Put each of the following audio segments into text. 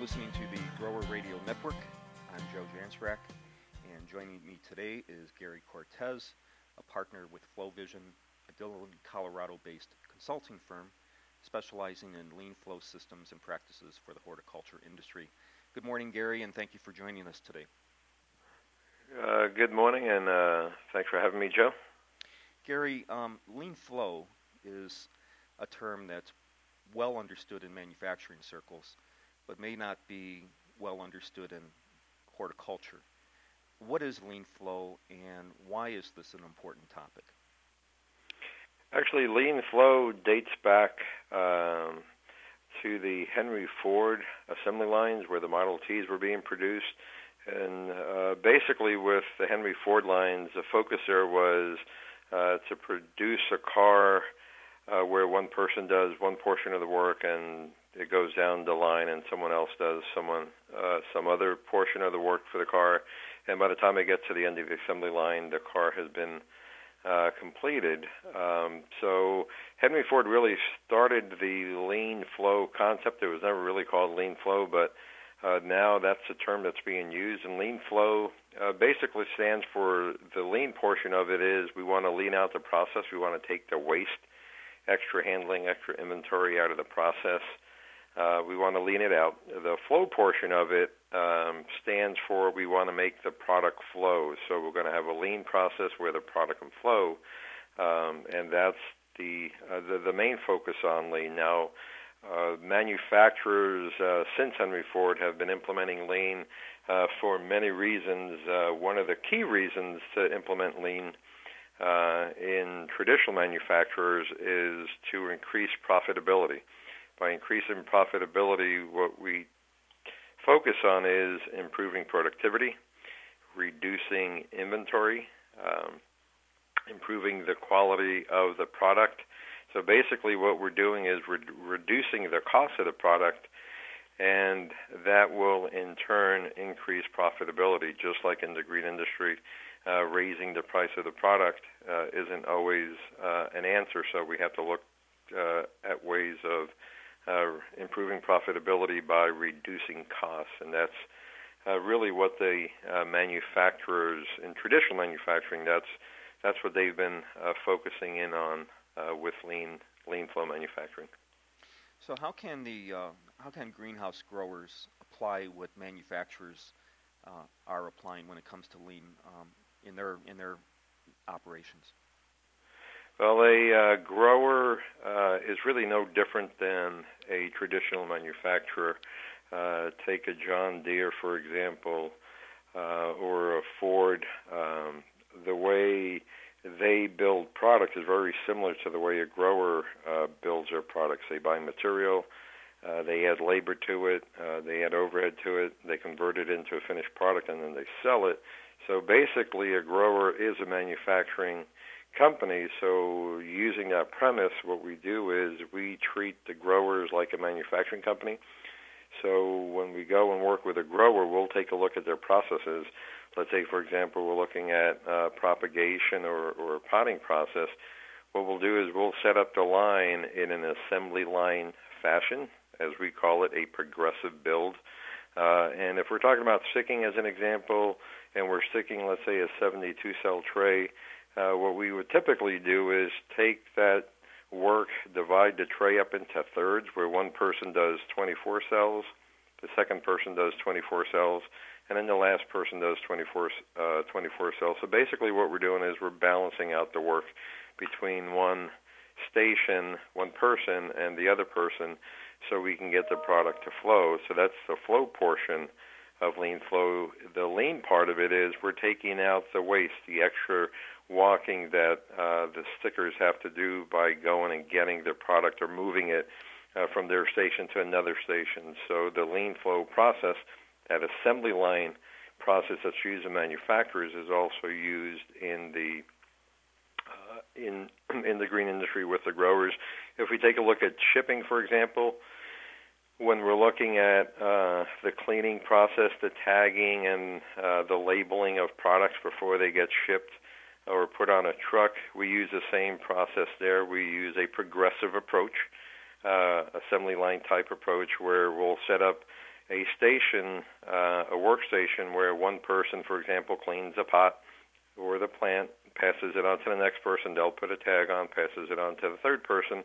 listening to the Grower Radio Network. I'm Joe Jansrack, and joining me today is Gary Cortés, a partner with FlowVision, a Dillon, Colorado-based consulting firm specializing in lean flow systems and practices for the horticulture industry. Good morning, Gary, and thank you for joining us today. Uh, good morning, and uh, thanks for having me, Joe. Gary, um, lean flow is a term that's well understood in manufacturing circles, but may not be well understood in horticulture. What is lean flow, and why is this an important topic? Actually, lean flow dates back um, to the Henry Ford assembly lines where the Model Ts were being produced. And uh, basically, with the Henry Ford lines, the focus there was uh, to produce a car uh, where one person does one portion of the work and it goes down the line, and someone else does someone uh, some other portion of the work for the car. And by the time it gets to the end of the assembly line, the car has been uh, completed. Um, so Henry Ford really started the lean flow concept. It was never really called lean flow, but uh, now that's a term that's being used. And lean flow uh, basically stands for the lean portion of it is we want to lean out the process. We want to take the waste, extra handling, extra inventory out of the process. Uh, we want to lean it out. The flow portion of it um, stands for we want to make the product flow. So we're going to have a lean process where the product can flow, um, and that's the, uh, the the main focus on lean. Now, uh, manufacturers uh, since Henry Ford have been implementing lean uh, for many reasons. Uh, one of the key reasons to implement lean in traditional manufacturers is to increase profitability by increasing profitability, what we focus on is improving productivity, reducing inventory, um, improving the quality of the product. So basically, what we're doing is re- reducing the cost of the product, and that will in turn increase profitability. Just like in the green industry, uh, raising the price of the product uh, isn't always uh, an answer. So we have to look uh, at ways of uh, improving profitability by reducing costs, and that's uh, really what the uh, manufacturers in traditional manufacturing. That's that's what they've been uh, focusing in on uh, with lean lean flow manufacturing. So how can the uh, how can greenhouse growers apply what manufacturers are applying when it comes to lean um, in their in their operations? Well, a uh, grower uh, is really no different than a traditional manufacturer. Uh, take a John Deere, for example, uh, or a Ford. Um, the way they build products is very similar to the way a grower uh, builds their products. They buy material, uh, they add labor to it, they add overhead to it, they convert it into a finished product, and then they sell it. So basically, a grower is a manufacturing company. So, using that premise, what we do is we treat the growers like a manufacturing company. So, when we go and work with a grower, we'll take a look at their processes. Let's say, for example, we're looking at uh, propagation or, or potting process. What we'll do is we'll set up the line in an assembly line fashion, as we call it, a progressive build. Uh, and if we're talking about sticking as an example, and we're sticking, let's say, a 72 cell tray, uh, what we would typically do is take that work, divide the tray up into thirds, where one person does 24 cells, the second person does 24 cells, and then the last person does 24, uh, 24 cells. So basically, what we're doing is we're balancing out the work between one station, one person, and the other person, so we can get the product to flow. So that's the flow portion of lean flow. The lean part of it is we're taking out the waste, the extra walking that uh, the stickers have to do by going and getting their product or moving it uh, from their station to another station. So the lean flow process, that assembly line process that's used in manufacturers, is also used in the uh, in in the green industry with the growers. If we take a look at shipping, for example, when we're looking at uh, the cleaning process, the tagging, and uh, the labeling of products before they get shipped, or put on a truck. We use the same process there. We use a progressive approach, uh, assembly line type approach, where we'll set up a station, uh, a workstation where one person, for example, cleans a pot or the plant, passes it on to the next person, they'll put a tag on, passes it on to the third person,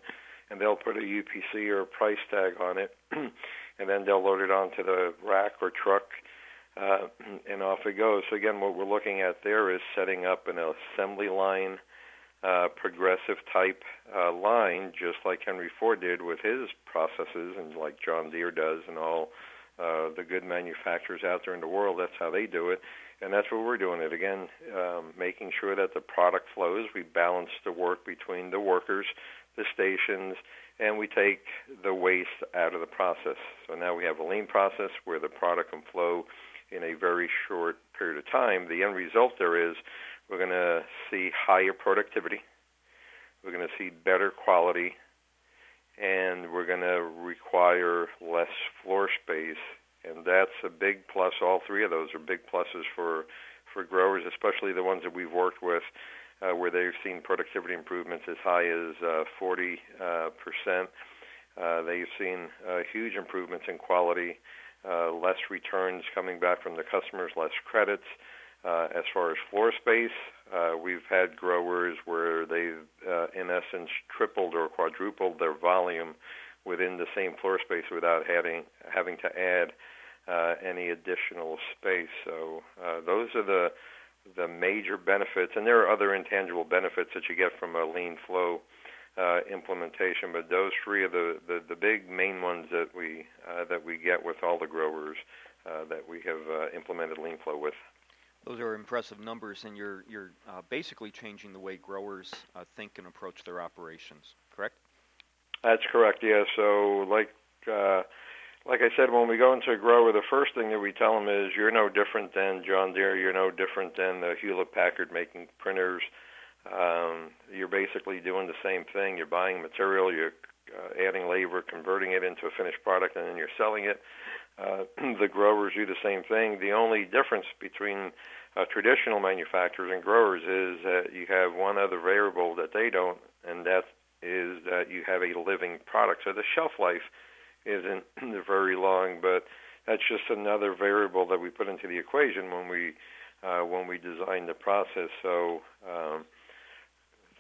and they'll put a UPC or a price tag on it, and then they'll load it onto the rack or truck, uh, and off it goes. So again, what we're looking at there is setting up an assembly line, uh, progressive type uh, line, just like Henry Ford did with his processes, and like John Deere does, and all uh, the good manufacturers out there in the world. That's how they do it, and that's what we're doing. It again, um, making sure that the product flows. We balance the work between the workers, the stations, and we take the waste out of the process. So now we have a lean process where the product can flow in a very short period of time. The end result there is we're going to see higher productivity. We're going to see better quality and we're going to require less floor space, and that's a big plus. All three of those are big pluses for for growers, especially the ones that we've worked with, uh, where they've seen productivity improvements as high as uh, 40 uh, percent. Uh, they've seen uh, huge improvements in quality, uh, less returns coming back from the customers, less credits. Uh, as far as floor space, uh, we've had growers where they've, uh, in essence, tripled or quadrupled their volume within the same floor space without having having to add uh, any additional space. So uh, those are the the major benefits, and there are other intangible benefits that you get from a lean flow uh, implementation. But those three are the, the, the big main ones that we uh, that we get with all the growers uh, that we have uh, implemented lean flow with. Those are impressive numbers, and you're you're uh, basically changing the way growers uh, think and approach their operations. Correct? That's correct. Yeah. So, like uh, like I said, when we go into a grower, the first thing that we tell them is, "You're no different than John Deere. You're no different than the Hewlett Packard making printers. Um, you're basically doing the same thing. You're buying material, you're uh, adding labor, converting it into a finished product, and then you're selling it." Uh, the growers do the same thing. The only difference between uh, traditional manufacturers and growers is that you have one other variable that they don't, and that is that you have a living product. So the shelf life isn't very long, but that's just another variable that we put into the equation when we uh, when we design the process. So um,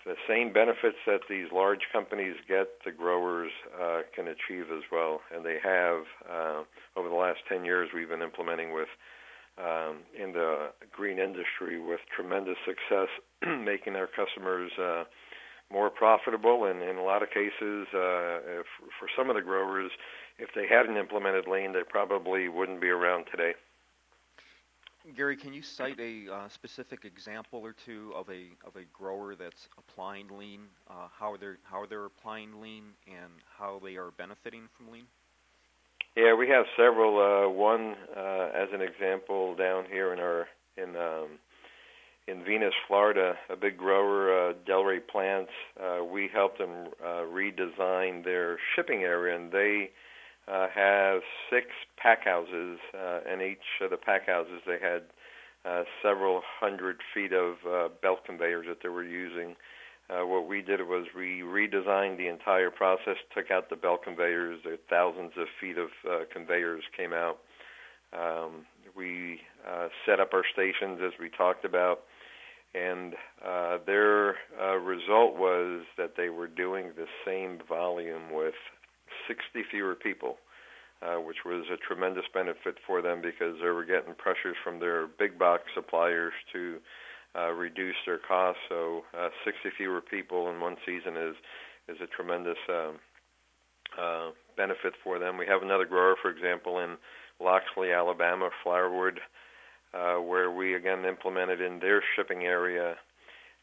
the same benefits that these large companies get, the growers uh, can achieve as well, and they have. Uh, over the last 10 years, we've been implementing with um, in the green industry with tremendous success, making our customers uh, more profitable. And in a lot of cases, uh, if, for some of the growers, if they hadn't implemented lean, they probably wouldn't be around today. Gary, can you cite a uh, specific example or two of a of a grower that's applying lean, uh, how they're how they're applying lean, and how they are benefiting from lean? Yeah, we have several. Uh, one, uh, as an example, down here in our in um, in Venus, Florida, a big grower, uh, Delray Plants. Uh, we helped them uh, redesign their shipping area, and they uh, have six pack houses, uh, and each of the pack houses they had uh, several hundred feet of uh, belt conveyors that they were using. Uh, what we did was we redesigned the entire process, took out the belt conveyors. There thousands of feet of uh, conveyors came out. Um, we uh, set up our stations as we talked about, and uh, their uh, result was that they were doing the same volume with 60 fewer people, uh, which was a tremendous benefit for them because they were getting pressures from their big box suppliers to uh, reduce their costs. So uh, 60 fewer people in one season is is a tremendous um, uh, benefit for them. We have another grower, for example, in Loxley, Alabama, Flowerwood, uh, where we again implemented in their shipping area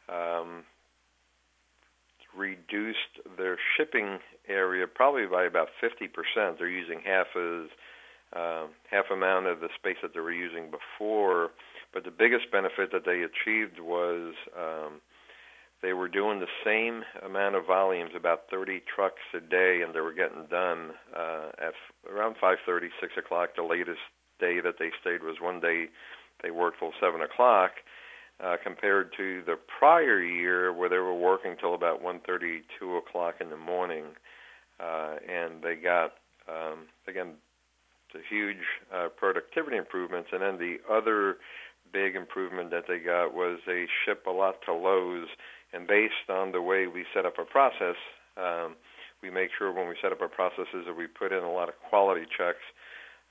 um, reduced their shipping area probably by about 50%. They're using half as uh, half amount of the space that they were using before. But the biggest benefit that they achieved was um, they were doing the same amount of volumes, about 30 trucks a day, and they were getting done uh, at around 5:30, 6 o'clock. The latest day that they stayed was one day they worked till 7 o'clock. Uh, compared to the prior year where they were working till about 1:30, 2 o'clock in the morning, uh, and they got um, again huge uh, productivity improvements. And then the other big improvement that they got was they ship a lot to Lowe's, and based on the way we set up a process, um, we make sure when we set up our processes that we put in a lot of quality checks.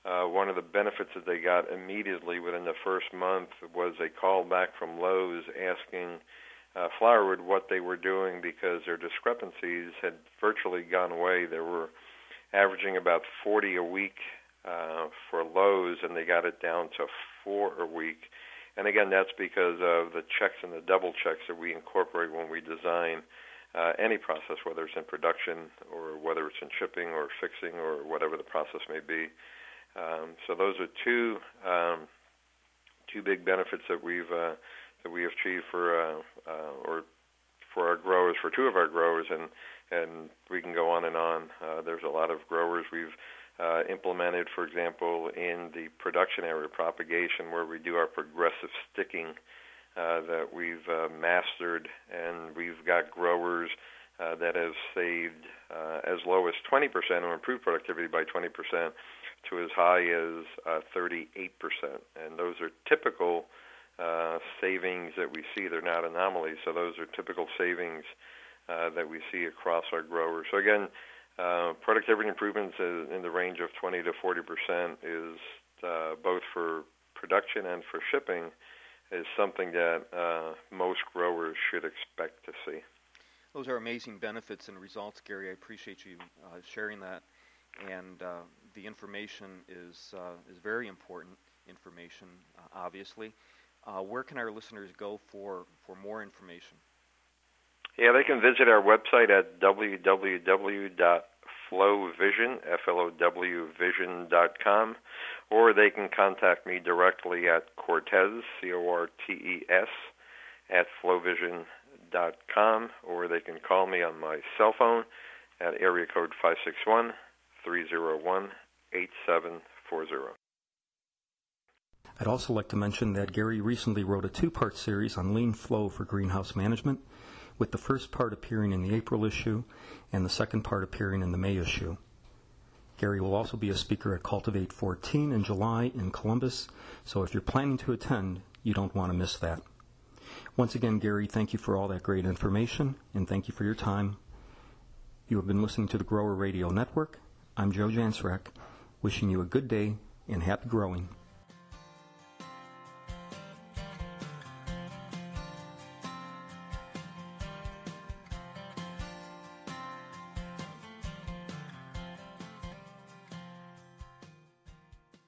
Uh, one of the benefits that they got immediately within the first month was a call back from Lowe's asking uh, Flowerwood what they were doing because their discrepancies had virtually gone away. They were averaging about 40 a week uh, for Lowe's, and they got it down to four a week. And again, that's because of the checks and the double checks that we incorporate when we design uh, any process, whether it's in production or whether it's in shipping or fixing or whatever the process may be. Um, so those are two um, two big benefits that we've uh, that we have achieved for uh, uh, or for our growers, for two of our growers, and and we can go on and on. Uh, there's a lot of growers we've uh, implemented, for example, in the production area propagation, where we do our progressive sticking uh, that we've mastered, and we've got growers that have saved as low as 20% or improved productivity by 20% to as high as uh, 38%. And those are typical uh, savings that we see. They're not anomalies, so those are typical savings uh, that we see across our growers. So again, uh, productivity improvements in the range of 20 to 40 percent is uh, both for production and for shipping is something that uh, most growers should expect to see. Those are amazing benefits and results, Gary. I appreciate you sharing that. And uh, the information is uh, is very important information, obviously. where can our listeners go for, for more information? Yeah, they can visit our website at www.flowvision, F-L-O-W vision.com, or they can contact me directly at Cortes, C-O-R-T-E-S, at flowvision.com, or they can call me on my cell phone at area code 561 301 8740. I'd also like to mention that Gary recently wrote a two part series on lean flow for greenhouse management with the first part appearing in the April issue and the second part appearing in the May issue. Gary will also be a speaker at Cultivate 14 in July in Columbus, so if you're planning to attend, you don't want to miss that. Once again, Gary, thank you for all that great information and thank you for your time. You have been listening to the Grower Radio Network. I'm Joe Jansrek, wishing you a good day and happy growing.